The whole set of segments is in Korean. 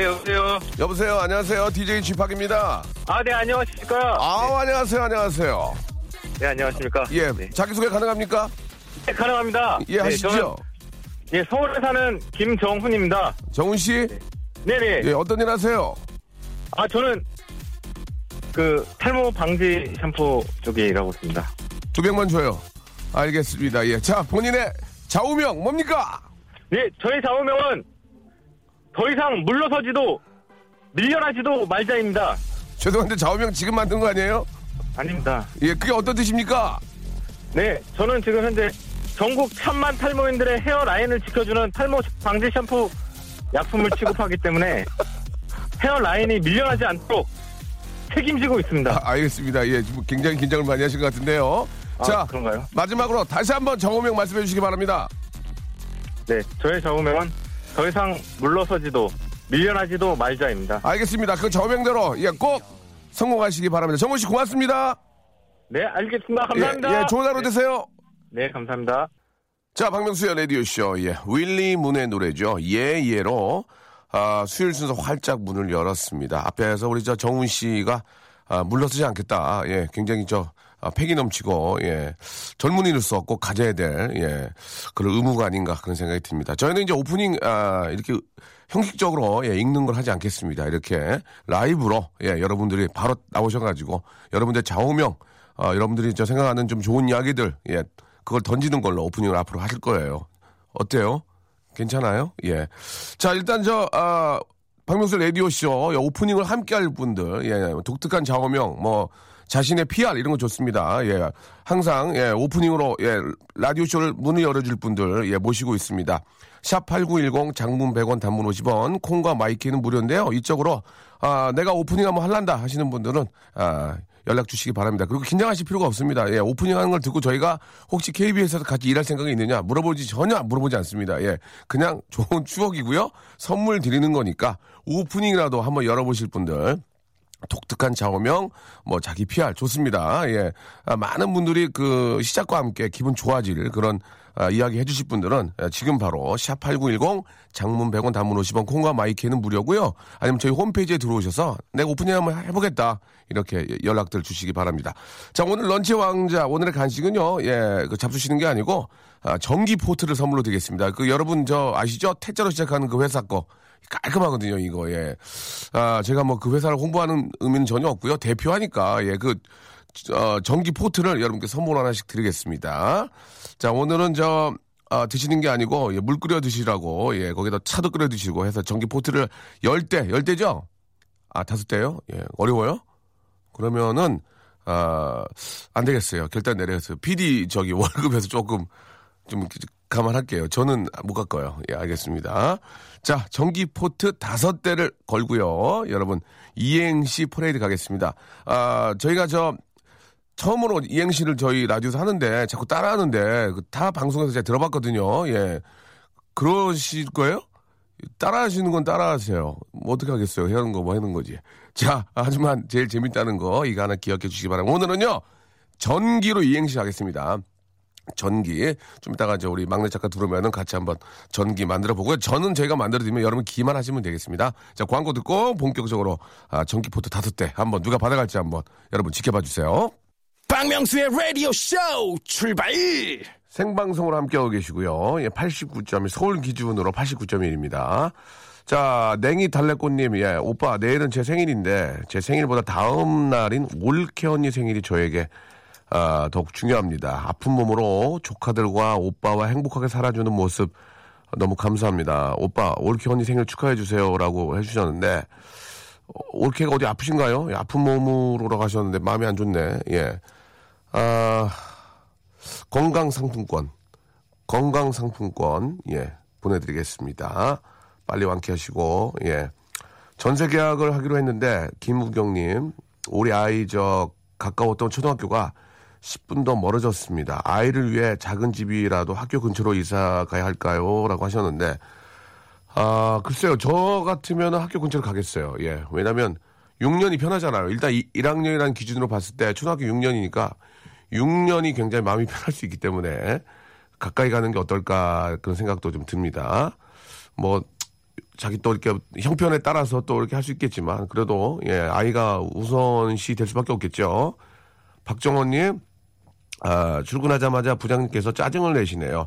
네, 여보세요. 여보세요. 안녕하세요. DJ 박입니다. 아, 네, 안녕하십니까. 아, 안녕하세요. 안녕하세요. 네, 안녕하십니까. 예, 네, 자기소개 가능합니까? 네, 가능합니다. 예, 네, 하시죠. 저는, 예, 서울에 사는 김정훈입니다. 정훈 씨, 네 네. 예, 어떤 일 하세요? 아, 저는 그 탈모 방지 샴푸 쪽에 일하고 있습니다. 두 병만 줘요. 알겠습니다. 예. 자, 본인의 좌우명 뭡니까? 네, 저희 좌우명은 더 이상 물러서지도 밀려나지도 말자입니다. 죄송한데 좌우명 지금 만든 거 아니에요? 아닙니다. 예, 그게 어떤 뜻입니까? 네, 저는 지금 현재 전국 천만 탈모인들의 헤어 라인을 지켜주는 탈모 방지 샴푸 약품을 취급하기 때문에 헤어 라인이 밀려나지 않도록 책임지고 있습니다. 아, 알겠습니다. 예, 굉장히 긴장을 많이 하신 것 같은데요. 아, 자, 그런가요? 마지막으로 다시 한번 좌우명 말씀해 주시기 바랍니다. 네, 저의 좌우명은 더 이상 물러서지도 밀려나지도 말자입니다. 알겠습니다. 그 좌우명대로 예, 꼭 성공하시기 바랍니다. 정훈 씨 고맙습니다. 네, 알겠습니다. 감사합니다. 예, 예, 좋은 하루 네, 되세요. 네, 감사합니다. 자, 박명수의 라디오쇼, 예, 윌리 문의 노래죠. 예, 예로, 아, 수요일 순서 활짝 문을 열었습니다. 앞에서 우리 저 정훈 씨가, 아, 물러서지 않겠다. 예, 굉장히 저, 아, 패기 넘치고, 예, 젊은이로서 꼭 가져야 될, 예, 그런 의무가 아닌가 그런 생각이 듭니다. 저희는 이제 오프닝, 아, 이렇게 형식적으로, 예, 읽는 걸 하지 않겠습니다. 이렇게 라이브로, 예, 여러분들이 바로 나오셔가지고, 여러분들 좌우명, 아, 여러분들이 저 생각하는 좀 좋은 이야기들, 예, 그걸 던지는 걸로 오프닝을 앞으로 하실 거예요. 어때요? 괜찮아요? 예. 자, 일단 저, 아, 박명수 라디오쇼 예, 오프닝을 함께 할 분들, 예, 독특한 좌우명, 뭐, 자신의 PR 이런 거 좋습니다. 예. 항상, 예, 오프닝으로, 예, 라디오 쇼를 문을 열어 줄 분들, 예, 모시고 있습니다. 샵 8910 장문 100원 단문 50원, 콩과 my K는 무료인데요. 이쪽으로, 아, 내가 오프닝 한번 할란다 하시는 분들은, 아, 연락 주시기 바랍니다. 그리고 긴장하실 필요가 없습니다. 예, 오프닝 하는 걸 듣고 저희가 혹시 KBS에서 같이 일할 생각이 있느냐 물어보지 전혀 물어보지 않습니다. 예, 그냥 좋은 추억이고요. 선물 드리는 거니까 오프닝이라도 한번 열어보실 분들 독특한 좌우명, 뭐 자기 PR 좋습니다. 예, 아, 많은 분들이 그 시작과 함께 기분 좋아질 그런 아, 이야기 해주실 분들은 아, 지금 바로 샵 #8910 장문 100원, 단문 50원, 콩과 마이크는 무료고요. 아니면 저희 홈페이지에 들어오셔서 내가 오프닝 한번 해보겠다 이렇게 연락들 주시기 바랍니다. 자, 오늘 런치 왕자 오늘의 간식은요, 예, 그 잡수시는 게 아니고 아, 전기 포트를 선물로 드리겠습니다. 그 여러분 저 아시죠? 태자로 시작하는 그 회사 거. 깔끔하거든요, 이거, 예. 아, 제가 뭐 그 회사를 홍보하는 의미는 전혀 없고요. 대표하니까, 예, 그, 어, 전기 포트를 여러분께 선물 하나씩 드리겠습니다. 자, 오늘은 저, 아, 드시는 게 아니고, 예, 물 끓여 드시라고, 예, 거기다 차도 끓여 드시고 해서 전기 포트를 열 대, 열 대죠? 아, 다섯 대요? 예, 어려워요? 그러면은, 아, 안 되겠어요. 결단 내려서. PD 저기 월급에서 조금 좀 감안할게요. 저는 못 갈 거예요. 예, 알겠습니다. 자, 전기 포트 다섯 대를 걸고요. 여러분, 이행시 퍼레이드 가겠습니다. 아, 저희가 저, 처음으로 이행시를 저희 라디오에서 하는데 자꾸 따라 하는데 그 타 방송에서 제가 들어봤거든요. 예. 그러실 거예요? 따라 하시는 건 따라 하세요. 뭐 어떻게 하겠어요? 하는 거 뭐 하는 거지. 자, 하지만 제일 재밌다는 거 이거 하나 기억해 주시기 바랍니다. 오늘은요, 전기로 이행시 하겠습니다. 전기 좀 이따가 이제 우리 막내 작가 들어오면은 같이 한번 전기 만들어 보고요. 저는 저희가 만들어 드리면 여러분 기만 하시면 되겠습니다. 자 광고 듣고 본격적으로 아, 전기 포트 다섯 대 한번 누가 받아갈지 한번 여러분 지켜봐 주세요. 박명수의 라디오 쇼 출발! 생방송으로 함께하고 계시고요. 예, 89점이 서울 기준으로 89.1입니다. 자, 냉이 달래꽃님, 예, 오빠, 내일은 제 생일인데, 제 생일보다 다음 날인 올케 언니 생일이 저에게, 아, 더욱 중요합니다. 아픈 몸으로 조카들과 오빠와 행복하게 살아주는 모습 너무 감사합니다. 오빠, 올케 언니 생일 축하해주세요. 라고 해주셨는데, 어, 올케가 어디 아프신가요? 예, 아픈 몸으로 가셨는데, 마음이 안 좋네. 예. 아, 건강상품권, 건강상품권, 예, 보내드리겠습니다. 빨리 완쾌하시고, 예. 전세 계약을 하기로 했는데, 김우경님, 우리 아이 저 가까웠던 초등학교가 10분 더 멀어졌습니다. 아이를 위해 작은 집이라도 학교 근처로 이사 가야 할까요? 라고 하셨는데, 아, 글쎄요. 저 같으면 학교 근처로 가겠어요. 예. 왜냐면 6년이 편하잖아요. 일단 1학년이라는 기준으로 봤을 때 초등학교 6년이니까 6년이 굉장히 마음이 편할 수 있기 때문에 가까이 가는 게 어떨까 그런 생각도 좀 듭니다. 뭐 자기 또 이렇게 형편에 따라서 또 이렇게 할 수 있겠지만 그래도 예 아이가 우선시 될 수밖에 없겠죠. 박정원님 아, 출근하자마자 부장님께서 짜증을 내시네요.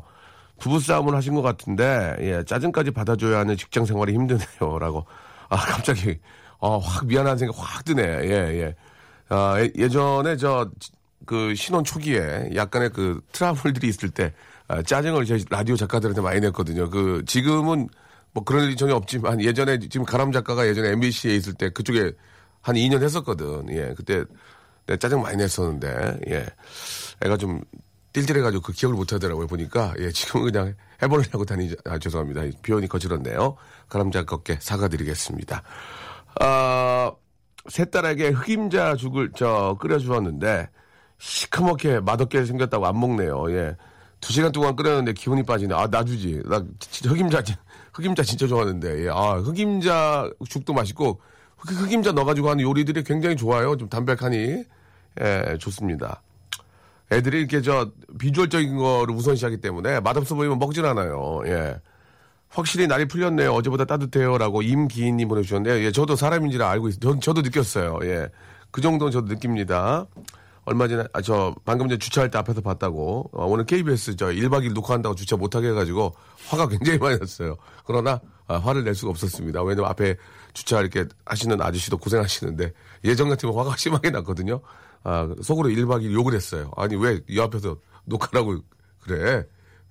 부부싸움을 하신 것 같은데, 예, 짜증까지 받아줘야 하는 직장 생활이 힘드네요. 라고. 아, 갑자기, 어, 확 미안한 생각 확 드네. 예, 예. 아, 예- 예전에 저, 그 신혼 초기에 약간의 그 트러블들이 있을 때, 아, 짜증을 저희 라디오 작가들한테 많이 냈거든요. 그, 지금은 뭐 그런 일이 전혀 없지만 예전에 지금 가람 작가가 예전에 MBC에 있을 때 그쪽에 한 2년 했었거든. 예, 그때 내 짜증 많이 냈었는데, 예. 애가 좀 띨띨해가지고 그 기억을 못 하더라고요, 보니까. 예, 지금은 그냥 해보려고 다니지, 아, 죄송합니다. 표현이 거칠었네요. 가람자 걷게 사과드리겠습니다. 아, 세 딸에게 흑임자 죽을 저 끓여주었는데, 시커멓게 맛없게 생겼다고 안 먹네요, 예. 두 시간 동안 끓였는데 기운이 빠지네. 아, 놔주지. 나 진짜 흑임자, 진- 흑임자 진짜 좋아하는데, 예. 아, 흑임자 죽도 맛있고, 흑- 흑임자 넣어가지고 하는 요리들이 굉장히 좋아요. 좀 담백하니. 예, 좋습니다. 애들이 이렇게 저 비주얼적인 거를 우선시하기 때문에 맛없어 보이면 먹질 않아요. 예. 확실히 날이 풀렸네요. 어제보다 따뜻해요라고 임기인님 보내주셨는데, 예, 저도 사람인지라 알고 있어요. 전- 저도 느꼈어요. 예. 그 정도는 저도 느낍니다. 얼마 전에, 아, 저, 방금 전에 주차할 때 앞에서 봤다고, 어, 오늘 KBS 저 1박 2일 녹화한다고 주차 못하게 해가지고 화가 굉장히 많이 났어요. 그러나, 아, 화를 낼 수가 없었습니다. 왜냐면 앞에 주차 이렇게 하시는 아저씨도 고생하시는데, 예전 같으면 화가 심하게 났거든요. 아, 속으로 1박 2일 욕을 했어요. 아니, 왜 이 앞에서 녹화라고 그래?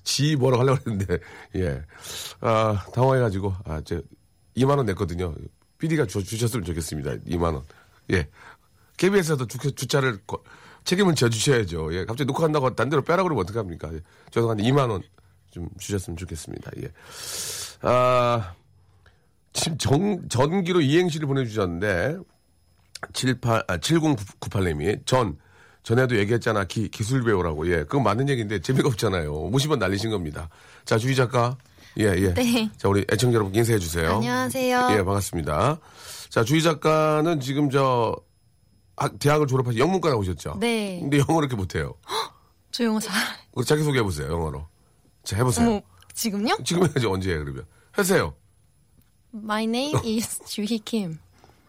지 뭐라고 하려고 했는데, 예. 아, 당황해가지고, 아, 저, 2만원 냈거든요. PD가 주, 주셨으면 좋겠습니다. 2만원. 예. KBS에서 주, 주차를, 거- 책임을 져주셔야죠. 예. 갑자기 녹화한다고 딴 데로 빼라 그러면 어떡합니까? 예. 죄송한데 2만원 좀 주셨으면 좋겠습니다. 예. 아, 지금 정, 전기로 이행시를 보내주셨는데, 78, 아, 7098님이 전, 전에도 얘기했잖아. 기, 기술 배우라고. 예. 그건 맞는 얘기인데 재미가 없잖아요. 50원 날리신 겁니다. 자, 주희 작가. 예, 예. 네. 자, 우리 애청자 여러분 인사해 주세요. 안녕하세요. 예, 반갑습니다. 자, 주희 작가는 지금 저, 학- 대학을 졸업하시 영문과 나오셨죠? 네. 근데 영어 이렇게 못해요. 저 영어 잘. 우리 자기소개 해보세요, 영어로. 자, 해보세요. 어머, 지금요? 지금 해야지, 언제 해, 그러면. 하세요. My name is 주희 김.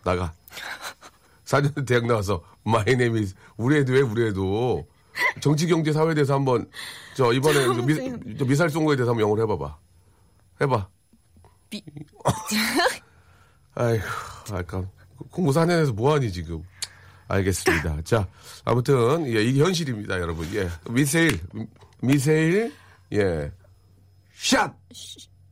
나가. 4년 대학 나와서 my name is 우리 애도 왜 우리 애도 정치 경제 사회에 대해서 한번 저 이번에 그 미, 저 미사일 쏜 거에 대해서 한번 영어로 해봐봐. 해봐. 미- 아이고, 아까 공부 4년에서 뭐하니 지금. 알겠습니다. 자, 아무튼 예, 이게 현실입니다, 여러분. 예, 미세일, 미세일, 예, 샷,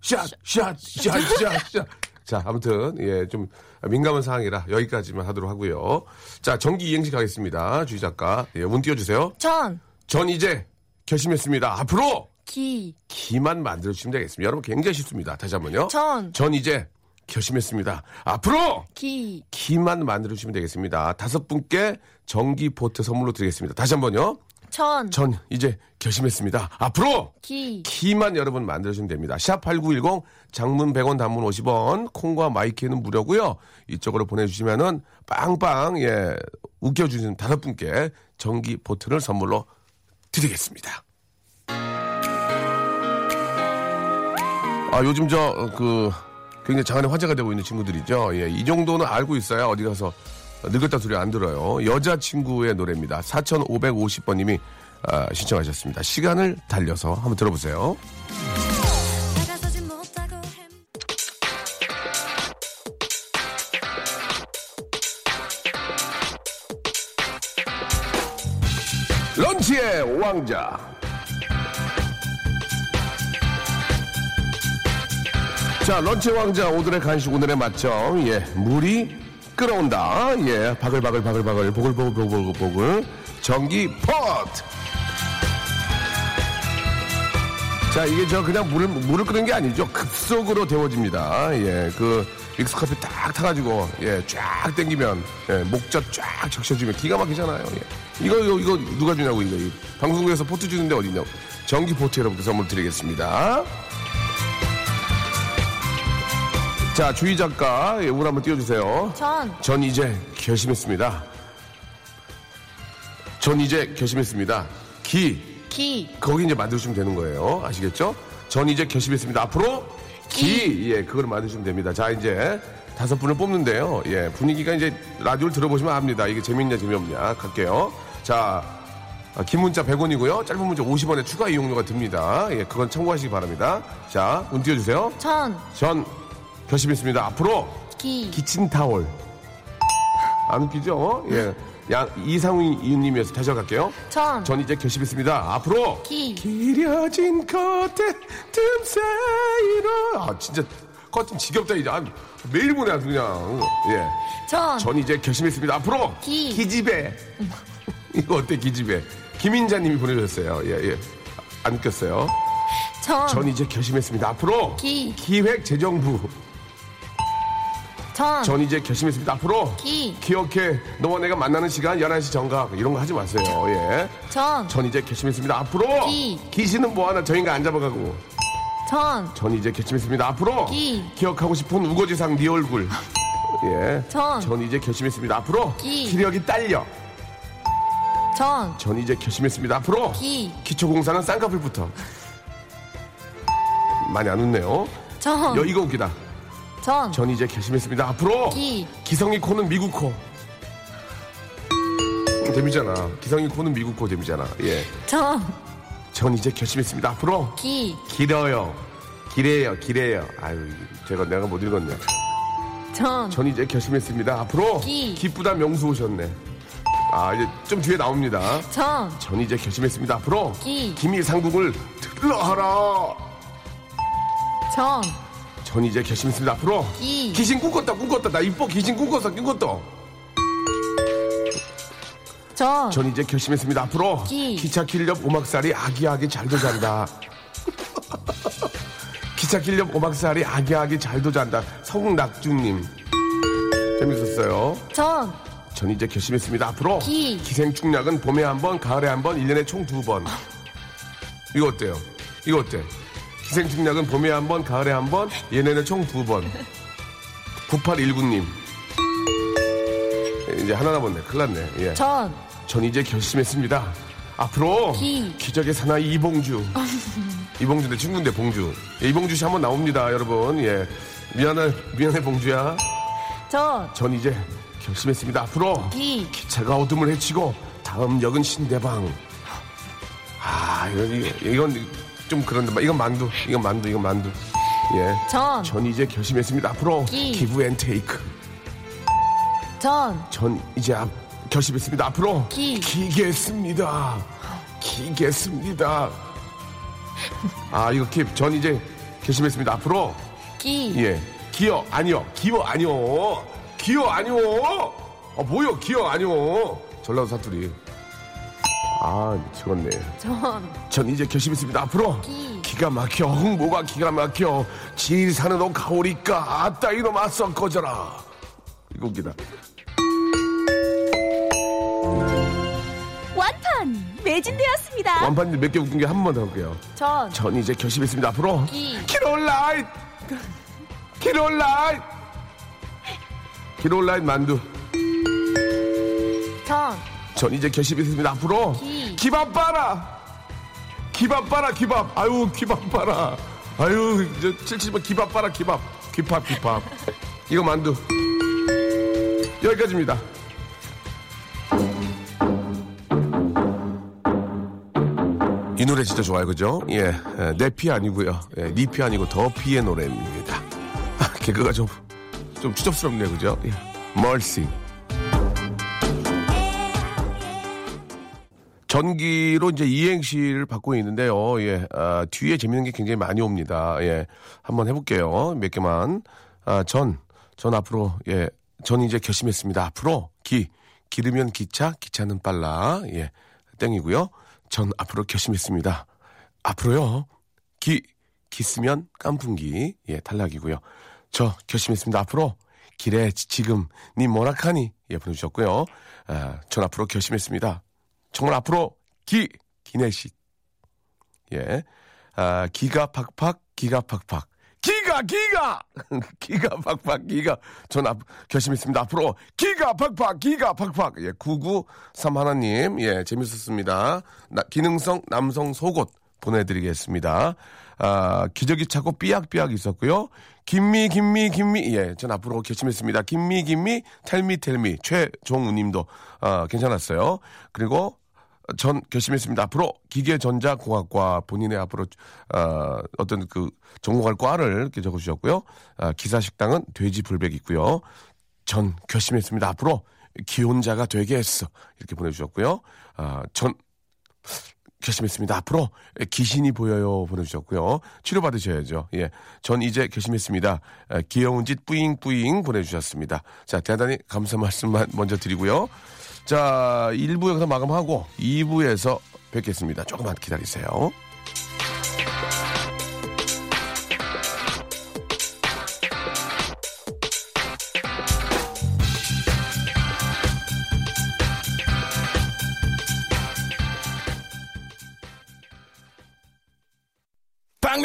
샷, 샷, 샷, 샷, 샷. 자, 아무튼 예, 좀 민감한 사항이라 여기까지만 하도록 하고요. 자, 전기 이행시 가겠습니다. 주희 작가, 예, 운 띄워주세요. 전, 전 이제 결심했습니다. 앞으로 기, 기만 만들어주시면 되겠습니다. 여러분 굉장히 쉽습니다. 다시 한 번요. 전, 전 이제 결심했습니다. 앞으로 기, 키만 만들어주시면 되겠습니다. 다섯 분께 전기 포트 선물로 드리겠습니다. 다시 한 번요. 전. 전 이제 결심했습니다. 앞으로 기. 키만 여러분 만들어주면 됩니다. 샵8910 장문 100원 단문 50원 콩과 my K는 무료고요. 이쪽으로 보내주시면은 빵빵 예 웃겨주는 다섯 분께 전기 포트를 선물로 드리겠습니다. 아 요즘 저그 어, 굉장히 장안에 화제가 되고 있는 친구들이죠. 예, 이 정도는 알고 있어야 어디 가서 늙었다 소리 안 들어요. 여자친구의 노래입니다. 4550번님이 아, 신청하셨습니다. 시간을 달려서 한번 들어보세요. 런치의 왕자. 자, 런치의 왕자 오늘의 간식 오늘의 맛점. 예, 물이 끓어온다. 예, 바글바글 바글바글 보글보글 보글보글 보글 전기 포트. 자, 이게 저 그냥 물을 물을 끓는 게 아니죠. 급속으로 데워집니다. 예, 그 믹스커피 딱 타가지고 예, 쫙 당기면 예, 목젖 쫙 적셔주면 기가 막히잖아요. 예. 이거 이거 이거 누가 주냐고 이거 이 방송국에서 포트 주는데 어디냐? 전기 포트 여러분께 선물 드리겠습니다. 자, 주희 작가 예, 울 한번 띄워주세요. 전 전 이제 결심했습니다. 전 이제 결심했습니다. 기 기, 거기 이제 만드시면 되는 거예요. 아시겠죠? 전 이제 결심했습니다. 앞으로 기, 예, 그걸 만드시면 됩니다. 자, 이제 다섯 분을 뽑는데요. 예, 분위기가 이제 라디오를 들어보시면 압니다. 이게 재밌냐, 재미없냐. 갈게요. 자, 아, 긴 문자 100원이고요. 짧은 문자 50원에 추가 이용료가 듭니다. 예, 그건 참고하시기 바랍니다. 자, 운 띄워주세요. 전, 전 결심했습니다. 앞으로 기, 키친타올. 안 웃기죠? 예. 양, 이상훈 이웃님이어서 다시 갈게요. 전, 전 이제 결심했습니다. 앞으로 기, 길어진 커튼 틈 사이로 아 진짜 커튼 지겹다 이제 아, 매일 보내 아주 그냥 예. 전, 전 이제 결심했습니다. 앞으로 기. 기집애 이거 어때 기집애 김인자님이 보내주셨어요. 예 예. 안 웃겼어요. 전, 전 이제 결심했습니다. 앞으로 기. 기획재정부 전, 전 이제 결심했습니다. 앞으로 기, 기억해 너와 내가 만나는 시간 11시 정각 이런 거 하지 마세요. 예. 전, 전 이제 결심했습니다. 앞으로 기. 귀신은 뭐하나 저 인간 안 잡아가고 전, 전 이제 결심했습니다. 앞으로 기. 기억하고 싶은 우거지상 네 얼굴 예. 전. 이제 결심했습니다. 앞으로 기. 기력이 딸려 전, 전 이제 결심했습니다. 앞으로 기, 기초공사는 쌍꺼풀부터 많이 안 웃네요. 전, 여 이거 웃기다. 전, 전 이제 결심했습니다. 앞으로 기, 기성이 코는 미국 코. 재밌잖아. 기성이 코는 미국 코 재밌잖아. 예. 전, 전 이제 결심했습니다. 앞으로 기, 길어요. 기래요, 기래요. 아유, 제가 내가 못 읽었네. 전, 전 이제 결심했습니다. 앞으로 기. 기쁘다 명수 오셨네. 아, 이제 좀 뒤에 나옵니다. 전, 전 이제 결심했습니다. 앞으로 기. 김이 상국을 들러하라. 전, 전 이제 결심했습니다. 앞으로 기. 귀신 꿈꿨다, 꿈꿨다. 나 이뻐 귀신 꿈꿨어, 꿈꿨다. 전, 전 이제 결심했습니다. 앞으로 기. 기차 길옆 오막살이 아기하게 잘도 잔다. 기차 길옆 오막살이 아기하게 잘도 잔다. 성낙주님 재밌었어요. 전, 전 이제 결심했습니다. 앞으로 기. 기생충약은 봄에 한 번, 가을에 한 번, 1년에 총 두 번. 이거 어때요? 이거 어때? 기생충약은 봄에 한 번, 가을에 한 번, 얘네는 총 두 번. 9819님. 이제 하나 남았네. 큰일 났네. 예. 전, 전 이제 결심했습니다. 앞으로 기. 기적의 사나이 이봉주. 이봉주 내 친구인데 봉주. 예, 이봉주 씨 한 번 나옵니다, 여러분. 예. 미안해, 미안해 봉주야. 전, 전 이제 결심했습니다. 앞으로 기, 기차가 어둠을 헤치고 다음 역은 신대방. 아, 이건, 이건, 이건 좀 그런데 이건 만두, 이건 만두, 이건 만두. 예. 전, 전 이제 결심했습니다. 앞으로 기. give and take. 전, 전 이제 앞- 결심했습니다. 앞으로 기. 기겠습니다. 기겠습니다. 아 이거 keep. 전 이제 결심했습니다. 앞으로 기, 예 기어 아니요 기어 아니요 기어 아니요 아 뭐요 기어 아니요 전라도 사투리 아 미치겠네. 전, 전 이제 결심했습니다. 앞으로 기. 기가 막혀 홍보가 기가 막혀 지산으로 가오리까 아따 이놈 아썩 꺼져라 이거 웃기다. 완판 매진되었습니다. 완판인데 몇개 웃긴 게 한번더 할게요. 전, 전 이제 결심했습니다. 앞으로 기. 키롤라이트 키롤라이트 키롤라이트 만두 전, 전 이제 결심했습니다. 앞으로 기. 기밥 빨아 기밥 빨아 기밥 아유 기밥 빨아 아유, 저 77번 기밥 봐라, 기밥. 기밥, 기밥. 이거 만두. 여기까지입니다. 이 노래 진짜 좋아요, 그죠? 예, 내피 아니고요. 예, 니피 아니고 더 피의 노래입니다. 아, 개그가 좀, 좀 추접스럽네요, 그죠? 예. 멀싱. 전기로 이제 이행시를 받고 있는데요. 예, 아, 뒤에 재밌는 게 굉장히 많이 옵니다. 예, 한번 해볼게요. 몇 개만. 아, 전, 전 앞으로, 예, 전 이제 결심했습니다. 앞으로 기, 기르면 기차, 기차는 빨라. 예, 땡이고요. 전 앞으로 결심했습니다. 앞으로요. 기, 기 쓰면 깐풍기. 예, 탈락이고요. 저 결심했습니다. 앞으로 길에 지- 지금 니 뭐라카니? 예, 보내주셨고요. 아, 전 앞으로 결심했습니다. 정말 앞으로 기, 기내시. 예. 아, 기가 팍팍, 기가 팍팍. 기가, 기가! 기가 팍팍, 기가. 전 앞, 결심했습니다. 앞으로 기가 팍팍, 기가 팍팍. 예, 993 하나님. 예, 재밌었습니다. 나, 기능성 남성 속옷 보내드리겠습니다. 아, 기저귀 차고 삐약삐약 있었고요. 김미, 김미, 김미. 예, 전 앞으로 결심했습니다. 김미, 김미, 텔미, 텔미. 최종우 님도, 아, 괜찮았어요. 그리고 전 결심했습니다. 앞으로 기계전자공학과 본인의 앞으로 어, 어떤 그 전공할 과를 이렇게 적어주셨고요. 아, 기사식당은 돼지 불백 있고요. 전 결심했습니다. 앞으로 기혼자가 되겠어 이렇게 보내주셨고요. 아, 전 결심했습니다. 앞으로 귀신이 보여요 보내주셨고요. 치료받으셔야죠. 예. 전 이제 결심했습니다. 아, 귀여운 짓 뿌잉뿌잉 보내주셨습니다. 자, 대단히 감사 말씀만 먼저 드리고요. 자, 1부 여기서 마감하고 2부에서 뵙겠습니다. 조금만 기다리세요.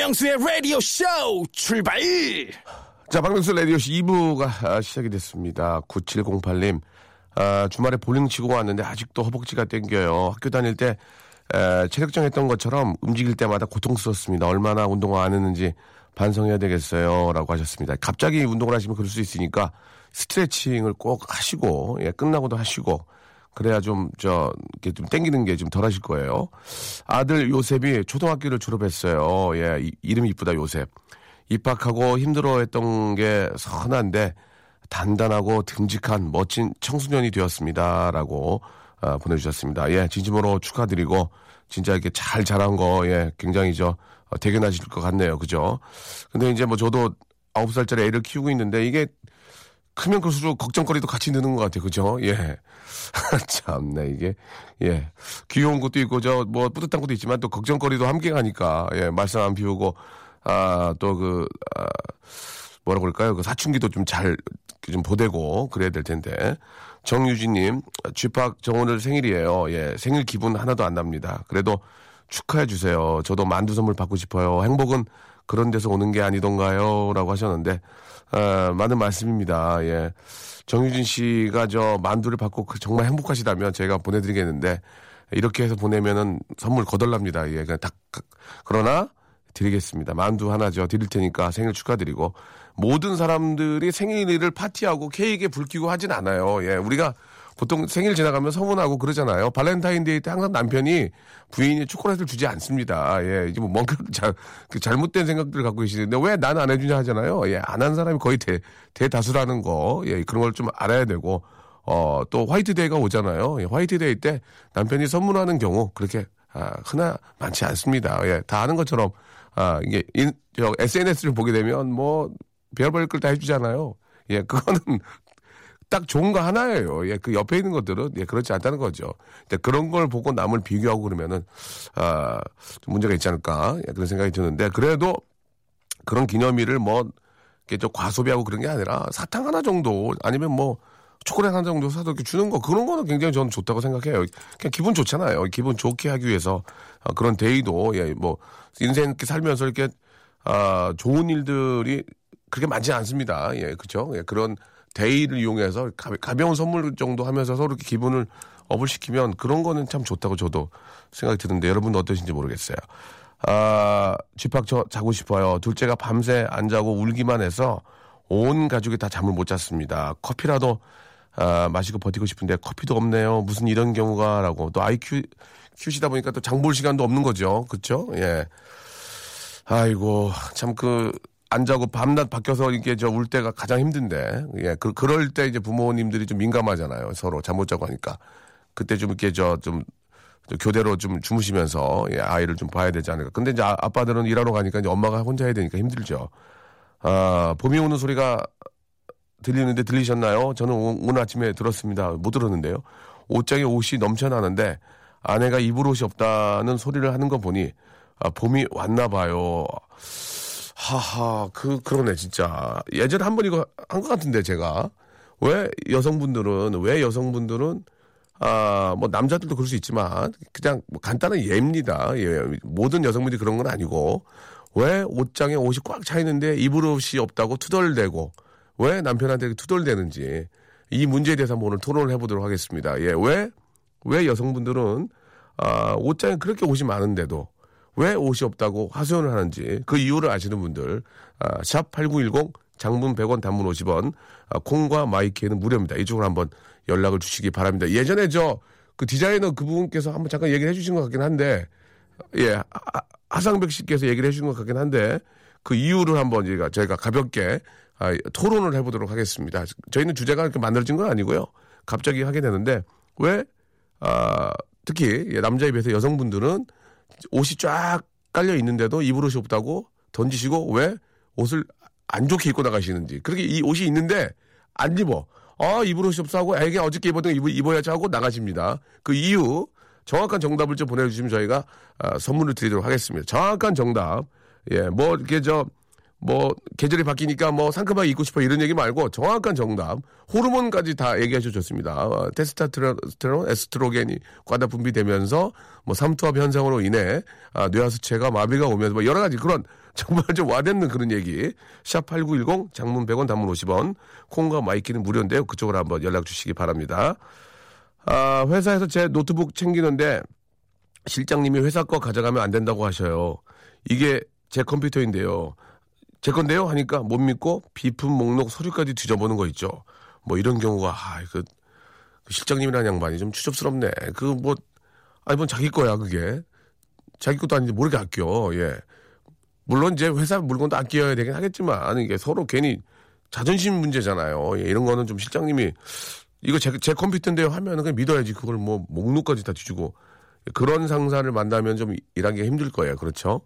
박명수의 라디오 쇼 출발! 자, 박명수 라디오씨 2부가 아, 시작이 됐습니다. 9708님, 아, 주말에 볼링 치고 왔는데 아직도 허벅지가 땡겨요. 학교 다닐 때 에, 체력장 했던 것처럼 움직일 때마다 고통스럽습니다. 얼마나 운동을 안 했는지 반성해야 되겠어요. 라고 하셨습니다. 갑자기 운동을 하시면 그럴 수 있으니까 스트레칭을 꼭 하시고, 예, 끝나고도 하시고, 그래야 좀, 저, 이렇게 좀 땡기는 게 좀 덜 하실 거예요. 아들 요셉이 초등학교를 졸업했어요. 예, 이, 이름이 이쁘다, 요셉. 입학하고 힘들어 했던 게 선한데 단단하고 듬직한 멋진 청소년이 되었습니다 라고 아, 보내주셨습니다. 예, 진심으로 축하드리고 진짜 이렇게 잘 자란 거 예, 굉장히 저 어, 대견하실 것 같네요, 그죠? 근데 이제 뭐 저도 아홉 살짜리 애를 키우고 있는데 이게 크면 클수록 걱정거리도 같이 느는 것 같아요, 그죠? 예. 참네, 이게, 예. 귀여운 것도 있고, 저, 뭐, 뿌듯한 것도 있지만 또 걱정거리도 함께 가니까, 예, 말썽 안 피우고, 아, 또 그, 아, 뭐라 그럴까요? 그 사춘기도 좀 잘, 좀 보대고, 그래야 될 텐데. 정유진님, 쥐팍 저 오늘 생일이에요. 예, 생일 기분 하나도 안 납니다. 그래도 축하해 주세요. 저도 만두 선물 받고 싶어요. 행복은 그런 데서 오는 게 아니던가요? 라고 하셨는데, 아, 맞는 말씀입니다. 예. 정유진 씨가 저 만두를 받고 그 정말 행복하시다면 제가 보내드리겠는데, 이렇게 해서 보내면은 선물 거덜납니다. 예, 그냥 딱, 그러나 드리겠습니다. 만두 하나 저 드릴 테니까 생일 축하드리고, 모든 사람들이 생일을 파티하고 케이크에 불 켜고 하진 않아요. 예, 우리가 보통 생일 지나가면 서운하고 그러잖아요. 발렌타인데이 때 항상 남편이 부인이 초콜릿을 주지 않습니다. 예, 이게 뭐 뭔가 잘, 그 잘못된 생각들을 갖고 계시는데 왜 난 안 해주냐 하잖아요. 예, 안 한 사람이 거의 대, 대다수라는 거. 예, 그런 걸 좀 알아야 되고, 어, 또 화이트데이가 오잖아요. 예, 화이트데이 때 남편이 선물하는 경우 그렇게 아, 흔하, 많지 않습니다. 예, 다 아는 것처럼, 아, 이게, 인, 저, SNS를 보게 되면 뭐, 별별 걸 다 해주잖아요. 예, 그거는 딱 좋은 거 하나예요. 예, 그 옆에 있는 것들은 예, 그렇지 않다는 거죠. 근데 그런 걸 보고 남을 비교하고 그러면은 아, 좀 문제가 있지 않을까 예, 그런 생각이 드는데 그래도 그런 기념일을 뭐 이렇게 좀 과소비하고 그런 게 아니라 사탕 하나 정도 아니면 뭐 초콜릿 하나 정도 사서 이렇게 주는 거 그런 거는 굉장히 저는 좋다고 생각해요. 그냥 기분 좋잖아요. 기분 좋게 하기 위해서 어, 그런 데이도 예, 뭐 인생 이렇게 살면서 이렇게 아, 좋은 일들이 그렇게 많지 않습니다. 예, 그죠? 예, 그런 데이를 이용해서 가, 가벼운 선물 정도 하면서 서로 이렇게 기분을 업을 시키면 그런 거는 참 좋다고 저도 생각이 드는데 여러분은 어떠신지 모르겠어요. 아, 쥐팍 저 자고 싶어요. 둘째가 밤새 안 자고 울기만 해서 온 가족이 다 잠을 못 잤습니다. 커피라도 아, 마시고 버티고 싶은데 커피도 없네요. 무슨 이런 경우가라고 또 아이 큐 키우시다 보니까 또 장볼 시간도 없는 거죠. 그렇죠? 예. 아이고 참 그 안 자고 밤낮 바뀌어서 이게 저 울 때가 가장 힘든데. 예 그, 그럴 때 이제 부모님들이 좀 민감하잖아요 서로. 잠 못 자고 하니까. 그때 좀 이렇게 저좀 교대로 좀 주무시면서 예, 아이를 좀 봐야 되지 않을까. 근데 이제 아, 아빠들은 일하러 가니까 이제 엄마가 혼자 해야 되니까 힘들죠. 아 봄이 오는 소리가 들리는데 들리셨나요? 저는 오, 오늘 아침에 들었습니다. 못 들었는데요. 옷장에 옷이 넘쳐나는데 아내가 입을 옷이 없다는 소리를 하는 거 보니 아, 봄이 왔나 봐요. 하하, 그, 그러네, 진짜. 예전에 한 번 이거 한 것 같은데, 제가. 왜 여성분들은, 왜 여성분들은, 아, 뭐, 남자들도 그럴 수 있지만, 그냥 뭐 간단한 예입니다. 예, 모든 여성분들이 그런 건 아니고, 왜 옷장에 옷이 꽉 차 있는데 입을 옷이 없다고 투덜대고, 왜 남편한테 투덜대는지, 이 문제에 대해서 한번 오늘 토론을 해보도록 하겠습니다. 예, 왜, 왜 여성분들은, 아, 옷장에 그렇게 옷이 많은데도, 왜 옷이 없다고 하소연을 하는지 그 이유를 아시는 분들 아, 샵8910 장문 100원 단문 50원 아, 콩과 마이키에는 무료입니다. 이쪽으로 한번 연락을 주시기 바랍니다. 예전에 저 그 디자이너 그분께서 한번 잠깐 얘기를 해주신 것 같긴 한데 예 하, 하상백 씨께서 얘기를 해주신 것 같긴 한데 그 이유를 한번 저희가 저희가 가볍게 아, 토론을 해보도록 하겠습니다. 저희는 주제가 이렇게 만들어진 건 아니고요. 갑자기 하게 되는데 왜 아, 특히 예, 남자에 비해서 여성분들은 옷이 쫙 깔려 있는데도 입을 옷이 없다고 던지시고 왜 옷을 안 좋게 입고 나가시는지. 그렇게 이 옷이 있는데 안 입어. 아 입을 옷이 없어 하고 애기 어저께 입었던 거 입, 입어야지 하고 나가십니다. 그 이유 정확한 정답을 좀 보내주시면 저희가 아, 선물을 드리도록 하겠습니다. 정확한 정답. 예 뭐 이렇게 저 뭐 계절이 바뀌니까 뭐 상큼하게 입고 싶어 이런 얘기 말고 정확한 정답 호르몬까지 다 얘기하셔도 좋습니다. 어, 테스타스테론, 에스트로겐이 과다 분비되면서 뭐 삼투압 현상으로 인해 아, 뇌하수체가 마비가 오면서 뭐 여러 가지 그런 정말 좀 와닿는 그런 얘기 샵 8910 장문 100원 단문 50원 콩과 my K는 무료인데요. 그쪽으로 한번 연락 주시기 바랍니다. 아, 회사에서 제 노트북 챙기는데 실장님이 회사 거 가져가면 안 된다고 하셔요. 이게 제 컴퓨터인데요. 제 건데요 하니까 못 믿고 비품 목록 서류까지 뒤져보는 거 있죠. 뭐 이런 경우가 아, 그, 그 실장님이라는 양반이 좀 추접스럽네. 그 뭐 아니 뭐 자기 거야 그게 자기 것도 아닌데 모르게 아껴. 예. 물론 이제 회사 물건도 아껴야 되긴 하겠지만 이게 서로 괜히 자존심 문제잖아요. 예, 이런 거는 좀 실장님이 이거 제, 제 컴퓨터인데요 하면은 그냥 믿어야지 그걸 뭐 목록까지 다 뒤지고 그런 상사를 만나면 좀 일하기가 힘들 거예요. 그렇죠?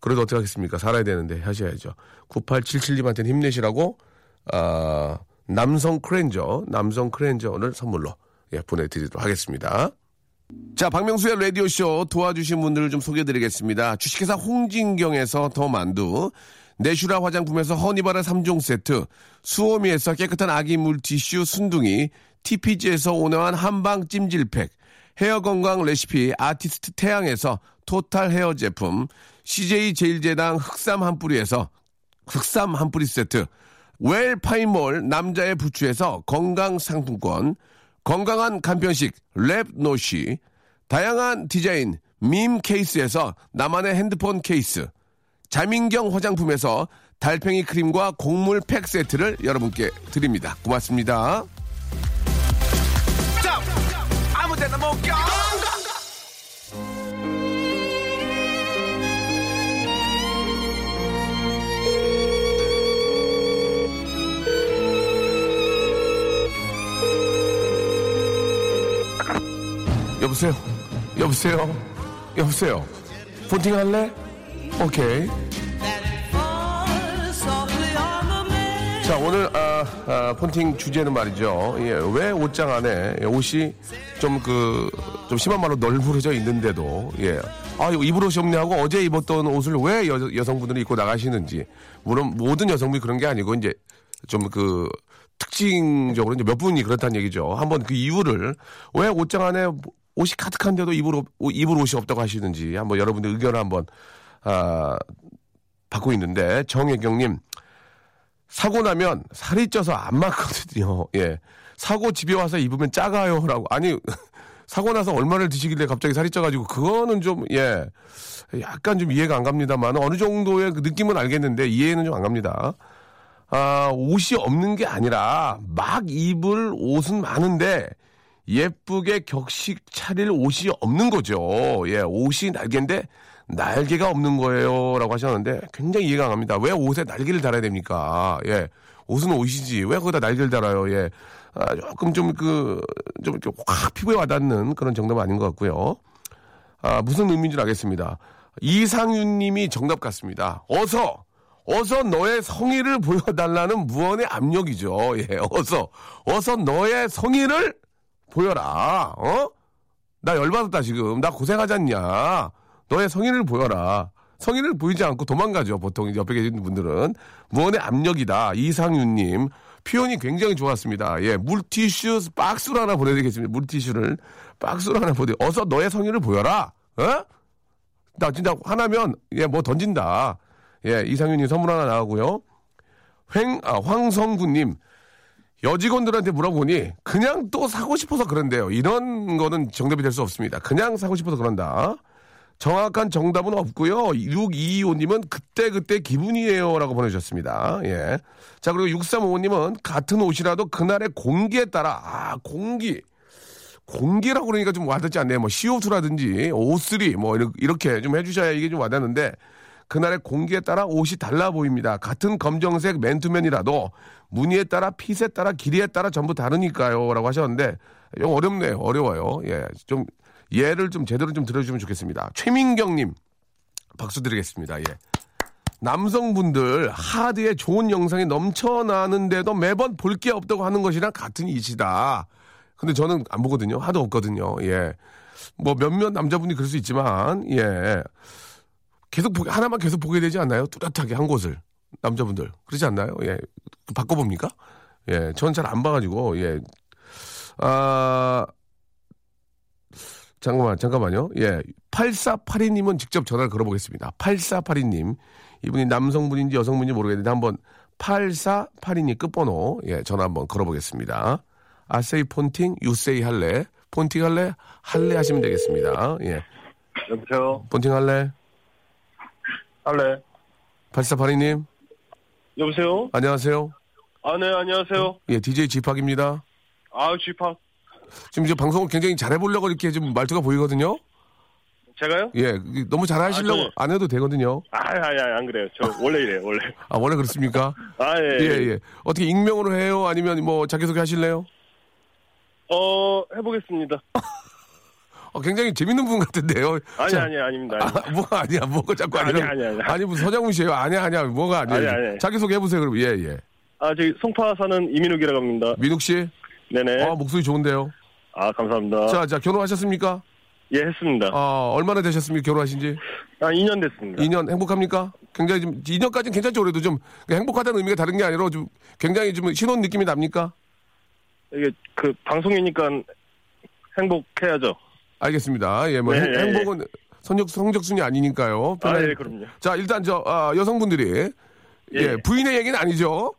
그래도 어떻게 하겠습니까? 살아야 되는데 하셔야죠. 9877님한테는 힘내시라고, 아, 남성 크렌저, 남성 크렌저를 선물로 예, 보내드리도록 하겠습니다. 자, 박명수의 라디오쇼 도와주신 분들을 좀 소개해드리겠습니다. 주식회사 홍진경에서 더 만두, 내슈라 화장품에서 허니바라 3종 세트, 수오미에서 깨끗한 아기 물티슈 순둥이, TPG에서 온화한 한방 찜질팩, 헤어 건강 레시피 아티스트 태양에서 total hair 제품, CJ 제일제당 흑삼 한 뿌리에서 흑삼 한 뿌리 세트, 웰 파인몰 남자의 부추에서 건강 상품권, 건강한 간편식 랩노시, 다양한 디자인 밈 케이스에서 나만의 핸드폰 케이스, 자민경 화장품에서 달팽이 크림과 곡물 팩 세트를 여러분께 드립니다. 고맙습니다. 여보세요? 여보세요? 여보세요? 폰팅 할래? 오케이. 자, 오늘, 아, 아, 폰팅 주제는 말이죠. 예, 왜 옷장 안에 옷이 좀 그, 좀 심한 말로 널브러져 있는데도, 예. 아, 이거 입을 옷이 없네 하고 어제 입었던 옷을 왜 여, 여성분들이 입고 나가시는지. 물론 모든 여성분이 그런 게 아니고, 이제 좀 그, 특징적으로 이제 몇 분이 그렇다는 얘기죠. 한번 그 이유를 왜 옷장 안에 옷이 가득한데도 입을, 옷- 입을 옷이 없다고 하시는지 한번 여러분들 의견을 한번, 아, 받고 있는데 정혜경님 사고 나면 살이 쪄서 안 맞거든요. 예. 사고 집에 와서 입으면 작아요 라고. 아니 사고 나서 얼마를 드시길래 갑자기 살이 쪄가지고 그거는 좀 예. 약간 좀 이해가 안 갑니다만 어느 정도의 그 느낌은 알겠는데 이해는 좀 안 갑니다. 아, 옷이 없는 게 아니라 막 입을 옷은 많은데 예쁘게 격식 차릴 옷이 없는 거죠. 예, 옷이 날개인데 날개가 없는 거예요. 라고 하셨는데 굉장히 이해가 안 갑니다. 왜 옷에 날개를 달아야 됩니까? 예, 옷은 옷이지. 왜 거기다 날개를 달아요? 예. 아, 조금 좀 그, 좀 이렇게 확 피부에 와닿는 그런 정답은 아닌 것 같고요. 아, 무슨 의미인지 는 알겠습니다. 이상윤 님이 정답 같습니다. 어서, 어서 너의 성의를 보여달라는 무언의 압력이죠. 예, 어서, 어서 너의 성의를 보여라. 어? 나 열받았다, 지금. 나 고생하지 않냐. 너의 성의를 보여라. 성의를 보이지 않고 도망가죠. 보통 옆에 계신 분들은. 무언의 압력이다. 이상윤 님. 표현이 굉장히 좋았습니다. 예, 물티슈 박스로 하나 보내드리겠습니다. 물티슈를 박스로 하나 보내. 어서 너의 성의를 보여라. 어? 나 진짜 화나면 예 뭐 던진다. 예 이상윤님 선물 하나 나가고요. 횡 아, 황성구님 여직원들한테 물어보니 그냥 또 사고 싶어서 그런데요. 이런 거는 정답이 될 수 없습니다. 그냥 사고 싶어서 그런다. 정확한 정답은 없고요. 6225님은 그때그때 기분이에요 라고 보내주셨습니다. 예. 자, 그리고 6355님은 같은 옷이라도 그날의 공기에 따라, 아, 공기. 공기라고 그러니까 좀 와닿지 않네요. 뭐 CO2라든지 O3 뭐 이렇- 이렇게 좀 해주셔야 이게 좀 와닿는데 그날의 공기에 따라 옷이 달라 보입니다. 같은 검정색 맨투맨이라도 무늬에 따라 핏에 따라 길이에 따라 전부 다르니까요 라고 하셨는데 이거 어렵네요. 어려워요. 예, 좀 예를 좀 제대로 좀 들어주시면 좋겠습니다. 최민경님 박수 드리겠습니다. 예. 남성분들 하드에 좋은 영상이 넘쳐나는데도 매번 볼 게 없다고 하는 것이랑 같은 이치다. 근데 저는 안 보거든요. 하도 없거든요. 예. 뭐 몇몇 남자분이 그럴 수 있지만, 예. 계속 보게, 하나만 계속 보게 되지 않나요? 뚜렷하게 한 곳을. 남자분들. 그러지 않나요? 예. 바꿔봅니까? 예. 전 잘 안 봐가지고, 예. 아, 잠깐만, 잠깐만요. 예. 8482님은 직접 전화를 걸어보겠습니다. 8482님. 이분이 남성분인지 여성분인지 모르겠는데 한번 8482님 끝번호, 예, 전화 한번 걸어보겠습니다. 아세이 폰팅, 유세이 할래. 폰팅 할래? 할래 하시면 되겠습니다. 예. 여보세요. 폰팅 할래? 할래. 8482님, 여보세요. 안녕하세요. 아, 네, 안녕하세요. 예, DJ 지팍입니다. 아, 쥐팍. 지금 이제 방송을 굉장히 잘해보려고 이렇게 좀 말투가 보이거든요. 제가요? 예, 너무 잘하시려고 아, 저- 안 해도 되거든요. 아, 아니, 아니, 안 그래요. 저 원래 이래요, 원래. 아, 원래 그렇습니까? 아, 예. 예, 예. 어떻게 익명으로 해요? 아니면 뭐 자기소개 하실래요? 어, 해보겠습니다. 어, 굉장히 재밌는 분 같은데요. 아니, 자, 아니, 아닙니다. 아닙니다. 아, 뭐가 아니야, 뭐가 자꾸 아니, 아니라. 아니, 아니. 아니, 무슨 서장훈 씨예요? 아니야, 아니야, 뭐가 아니야. 아니, 아니. 자기소개 해보세요, 그럼. 예, 예. 아, 저기 송파 사는 이민욱이라고 합니다. 민욱 씨? 네네. 아, 목소리 좋은데요. 아, 감사합니다. 자, 자, 결혼하셨습니까? 예, 했습니다. 아, 얼마나 되셨습니까? 결혼하신 지? 아, 2년 됐습니다. 2년 행복합니까? 굉장히 좀, 2년까지는 괜찮죠, 그래도 좀, 행복하다는 의미가 다른 게 아니라 좀, 굉장히 좀 신혼 느낌이 납니까? 이게 그 방송이니까 행복해야죠. 알겠습니다. 예, 뭐, 네, 행- 예, 행복은 성적, 성적순이 아니니까요. 아, 편하게- 예, 그럼요. 자, 일단 저, 아, 여성분들이, 예, 예. 부인의 얘기는 아니죠?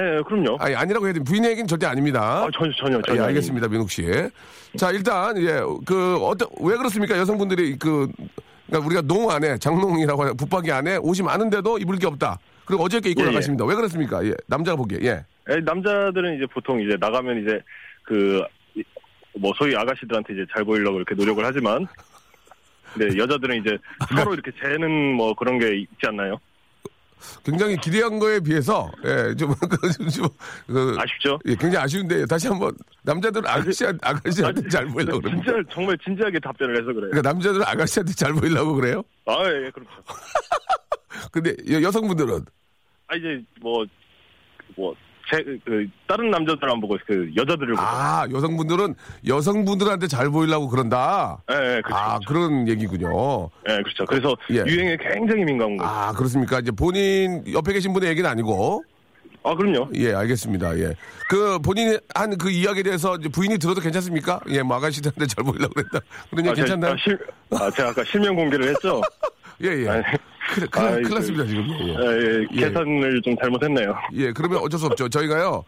예, 예, 그럼요. 아니, 아니라고 해야 돼. 부인의 얘기는 절대 아닙니다. 아, 전혀, 전혀, 전혀. 예, 알겠습니다, 민욱 씨. 자, 일단, 예, 그, 어떤, 왜 그렇습니까? 여성분들이 그, 그러니까 우리가 농 안에, 장농이라고 하는 붙박이 안에 옷이 많은데도 입을 게 없다. 그리고 어저께 입고 예, 예. 나가십니다. 왜 그렇습니까? 예, 남자가 보기에, 예. 예, 남자들은 이제 보통 이제 나가면 이제 그, 이- 뭐 소위 아가씨들한테 이제 잘 보이려고 이렇게 노력을 하지만, 근데 여자들은 이제 서로 이렇게 재는 뭐 그런 게 있지 않나요? 굉장히 기대한 거에 비해서, 예, 좀, 그, 좀, 좀, 그, 아쉽죠? 예, 굉장히 아쉬운데, 다시 한 번, 남자들은 아가씨, 아가씨한테 잘 보이려고 그러는 진짜 정말 진지하게 답변을 해서 그래요. 그러니까 남자들은 아가씨한테 잘 보이려고 그래요? 아, 예, 예, 그렇죠. 근데 여, 여성분들은, 아, 이제 뭐, 뭐, 제, 그, 다른 남자들 안 보고 그 여자들을 보고. 아, 여성분들은 여성분들한테 잘 보이려고 그런다? 예, 예, 그렇죠. 아, 그런 얘기군요. 예, 그렇죠. 그래서 예. 유행에 굉장히 민감한 거예요. 아, 그렇습니까? 이제 본인 옆에 계신 분의 얘기는 아니고. 아, 그럼요. 예, 알겠습니다. 예. 그 본인이 한 그 이야기에 대해서 부인이 들어도 괜찮습니까? 예, 뭐 아가씨들한테 잘 보이려고 그랬다. 얘기 아, 괜찮나요? 아, 실, 아, 제가 아까 실명 공개를 했죠? 예, 예. 아니, 큰일, 큰일, 아, 큰일 그- 났습니다, 지금. 예. 예, 예, 예. 계산을 좀 잘못했네요. 예, 그러면 어쩔 수 없죠. 저희가요,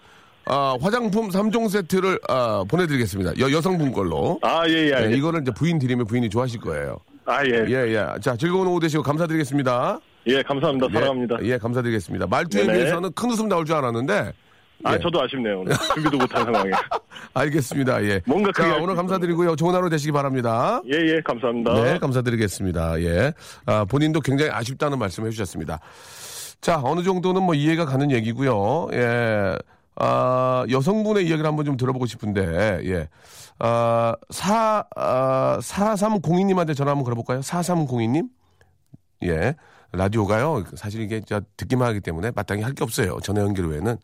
아, 화장품 3종 세트를 아, 보내드리겠습니다. 여, 여성분 걸로. 아, 예, 예. 네, 알겠- 이거를 이제 부인 드리면 부인이 좋아하실 거예요. 아, 예. 예. 예, 예. 자, 즐거운 오후 되시고 감사드리겠습니다. 감사합니다. 예, 사랑합니다. 예, 감사드리겠습니다. 말투에 네네. 비해서는 큰 웃음 나올 줄 알았는데. 아, 예. 저도 아쉽네요. 오늘. 준비도 못한 상황에. 알겠습니다. 예. 뭔가 자, 오늘 수 감사드리고요. 좋은 하루 되시기 바랍니다. 예, 예. 감사합니다. 네, 감사드리겠습니다. 예. 아, 본인도 굉장히 아쉽다는 말씀 해주셨습니다. 자, 어느 정도는 뭐 이해가 가는 얘기고요. 예. 아, 여성분의 이야기를 한번 좀 들어보고 싶은데, 예. 아, 사, 아, 4302님한테 전화 한번 걸어볼까요? 4302님? 예. 라디오가요. 사실 이게 저 듣기만 하기 때문에 마땅히 할 게 없어요. 전화 연결 외에는.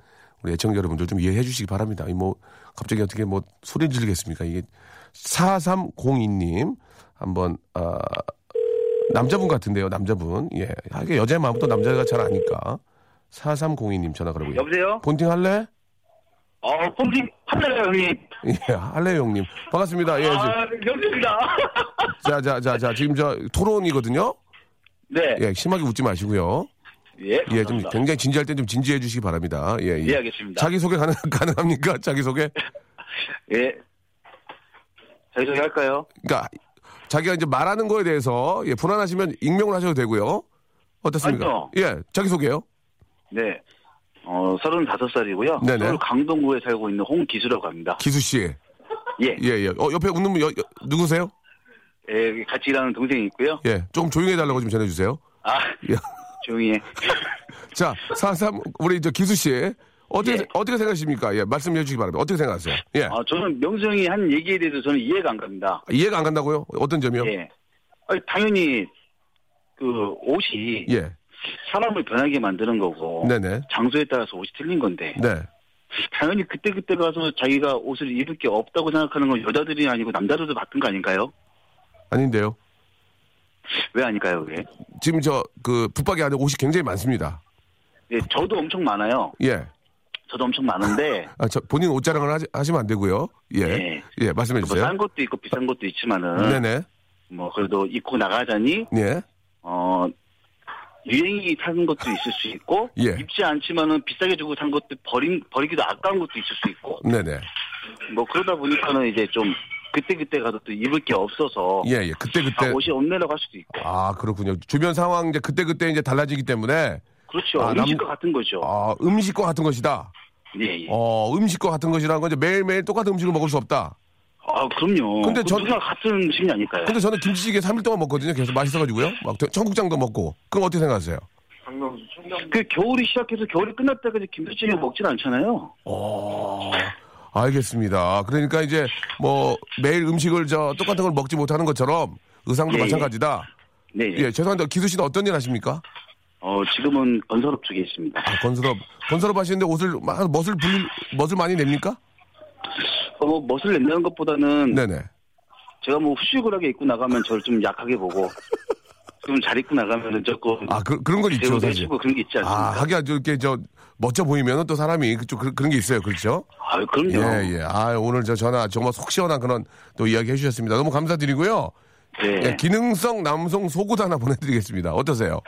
우리 애청자 여러분들 좀 이해해 주시기 바랍니다. 이 뭐, 갑자기 어떻게 뭐, 소리 지르겠습니까? 이게 4302님. 한번, 아, 남자분 같은데요, 남자분. 예. 하게 여자의 마음도 남자가 잘 아니까. 4302님 전화 걸어보요 여보세요? 본팅 할래? 어, 폰팅 하늘요 형님. 예, 할래요, 형님. 반갑습니다. 예. 지- 아, 여보입니다. 자, 자, 자, 자. 지금 저 토론이거든요. 네. 예, 심하게 웃지 마시고요. 예, 예, 좀 감사합니다. 굉장히 진지할 때 좀 진지해 주시기 바랍니다. 예, 예. 예, 알겠습니다. 자기소개 가능, 가능합니까? 자기소개? 예. 자기소개 할까요? 그러니까 자기가 이제 말하는 거에 대해서 예, 불안하시면 익명을 하셔도 되고요. 어떻습니까? 아니요. 예, 자기소개요. 네. 어, 35살이고요. 네네. 서울 강동구에 살고 있는 홍기수라고 합니다. 기수 씨. 예. 예, 예. 어, 옆에 웃는 분 여- 여- 누구세요? 예, 같이 일하는 동생이 있고요. 예, 조금 조용히 해달라고 좀 전해주세요. 아, 예. 조용히 해. 자, 43, 우리 저 기수 씨. 어떻게, 예. 어떻게 생각하십니까? 예, 말씀해 주시기 바랍니다. 어떻게 생각하세요? 예. 아, 저는 명수 형이 한 얘기에 대해서 저는 이해가 안 갑니다. 이해가 안 간다고요? 어떤 점이요? 예. 아니, 당연히 그 옷이 예. 사람을 변하게 만드는 거고 네네. 장소에 따라서 옷이 틀린 건데 네. 당연히 그때그때 가서 자기가 옷을 입을 게 없다고 생각하는 건 여자들이 아니고 남자들도 맡은 거 아닌가요? 아닌데요. 왜 아닐까요, 그게? 지금 저, 그, 붙박이 안에 옷이 굉장히 많습니다. 예, 저도 엄청 많아요. 예. 저도 엄청 많은데 아, 저, 본인 옷 자랑을 하시, 하시면 안 되고요. 예. 예. 예, 말씀해 뭐 주세요. 싼 것도 있고 비싼 것도 있지만은 네네. 뭐 그래도 입고 나가자니 예. 어 유행이 타는 것도 있을 수 있고 예. 입지 않지만은 비싸게 주고 산 것도 버린 버리기도 아까운 것도 있을 수 있고 네네. 뭐 그러다 보니까는 이제 좀 그때 그때 가서 또 입을 게 없어서 예, 예. 그때그때. 아, 옷이 없네라고 할 수도 있고 아, 그렇군요. 주변 상황 이제 그때그때 이제 달라지기 때문에. 그렇죠 아, 남- 음식과 같은 거죠. 아, 음식과 같은 것이다. 예, 예. 어, 음식과 같은 것이라는 건 이제 매일매일 똑같은 음식을 먹을 수 없다. 아 그럼요. 근데 그 전- 누나 같은 음식이 아닐까요? 근데 저는 김치찌개 3일 동안 먹거든요. 계속 맛있어가지고요. 막 청국장도 먹고. 그럼 어떻게 생각하세요? 그 겨울이 시작해서 겨울이 끝났다까지 김치찌개 먹진 않잖아요. 어, 알겠습니다. 그러니까 이제 뭐 매일 음식을 저 똑같은 걸 먹지 못하는 것처럼 의상도 예, 예. 마찬가지다. 네. 예, 죄송한데 기수 씨는 어떤 일 하십니까? 어 지금은 건설업 쪽에 있습니다. 아, 건설업 건설업 하시는데 옷을 막 멋을 불 멋을 많이 냅니까? 어, 뭐 멋을 낸다는 것보다는 네네. 제가 뭐 후줄근하게 입고 나가면 저를 좀 약하게 보고 좀 잘 입고 나가면은 조금 아 그, 그런 건 있죠 사실. 그런 게 있지 않습니까? 아 하기야 이렇게 저 멋져 보이면은 또 사람이 그쪽 그, 그런 게 있어요, 그렇죠? 아, 그럼요. 예, 예. 아, 오늘 저 전화 정말 속 시원한 그런 또 이야기 해주셨습니다. 너무 감사드리고요. 네. 예, 기능성 남성 속옷 하나 보내드리겠습니다. 어떠세요?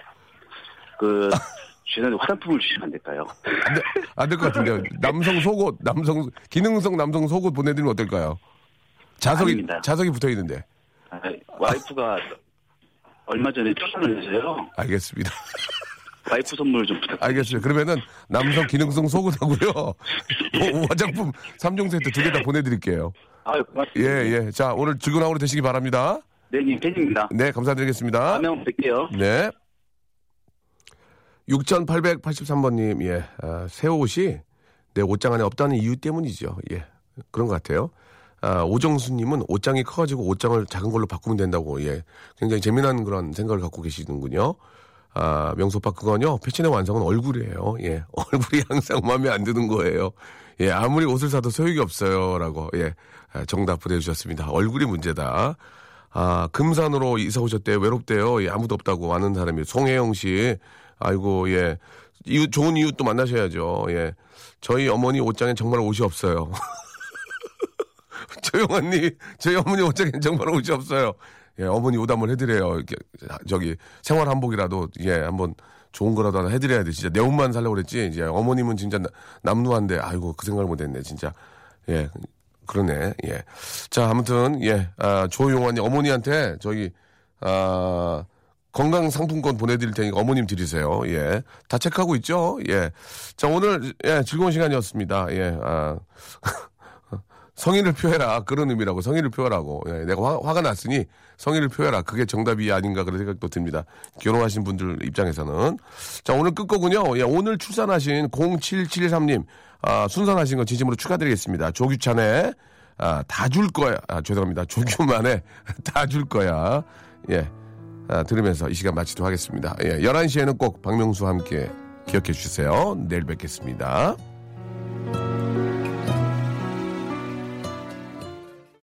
그 주변에 화장품을 주시면 안 될까요? 안 될 것 같은데요. 남성 속옷, 남성, 기능성 남성 속옷 보내드리면 어떨까요? 자석이, 아닙니다. 자석이 붙어 있는데. 아, 와이프가 얼마 전에 출산을 해서요. 알겠습니다. 와이프 선물 좀 부탁드립니다. 알겠습니다. 그러면은 남성 기능성 속옷하고요. 뭐 화장품 3종 세트 두 개 다 보내드릴게요. 아, 고맙습니다. 예, 예. 자, 오늘 즐거운 하루 되시기 바랍니다. 네, 님 팬입니다. 네, 감사드리겠습니다. 다음에 뵐게요. 네. 6883번님, 예. 아, 새 옷이 내 옷장 안에 없다는 이유 때문이죠. 예. 그런 것 같아요. 아, 오정수님은 옷장이 커가지고 옷장을 작은 걸로 바꾸면 된다고, 예. 굉장히 재미난 그런 생각을 갖고 계시는군요. 아, 명소빠 그건요. 패션의 완성은 얼굴이에요. 예. 얼굴이 항상 마음에 안 드는 거예요. 예. 아무리 옷을 사도 소용이 없어요. 라고, 예. 아, 정답 보내 주셨습니다. 얼굴이 문제다. 아, 금산으로 이사 오셨대요. 외롭대요. 예, 아무도 없다고 아는 사람이. 송혜영 씨. 아이고, 예. 이웃, 좋은 이웃 또 만나셔야죠. 예. 저희 어머니 옷장에 정말 옷이 없어요. 조용한니, 저희 어머니 옷장에 정말 옷이 없어요. 예, 어머니 옷 한번 해드려요. 저기, 생활 한복이라도, 예, 한번 좋은 거라도 하나 해드려야 돼. 진짜 내 옷만 살려고 그랬지. 이제 어머님은 진짜 나- 남루한데, 아이고, 그 생각을 못 했네. 진짜. 예. 그러네. 예. 자, 아무튼, 예. 아, 조용환님, 어머니한테 저기, 아, 건강 상품권 보내드릴 테니까 어머님 드리세요. 예. 다 체크하고 있죠? 예. 자, 오늘, 예, 즐거운 시간이었습니다. 예. 아. 성의를 표해라. 그런 의미라고. 성의를 표하라고. 예, 내가 화, 가 났으니 성의를 표해라. 그게 정답이 아닌가 그런 생각도 듭니다. 결혼하신 분들 입장에서는. 자, 오늘 끝곡은요. 예, 오늘 출산하신 0773님. 아, 순산하신 거 진심으로 축하드리겠습니다. 조규찬의 아, 다 줄 거야. 아, 죄송합니다. 조규만의 다 줄 거야. 예. 아, 들으면서 이 시간 마치도록 하겠습니다. 예, 11시에는 꼭 박명수와 함께 기억해 주세요. 내일 뵙겠습니다.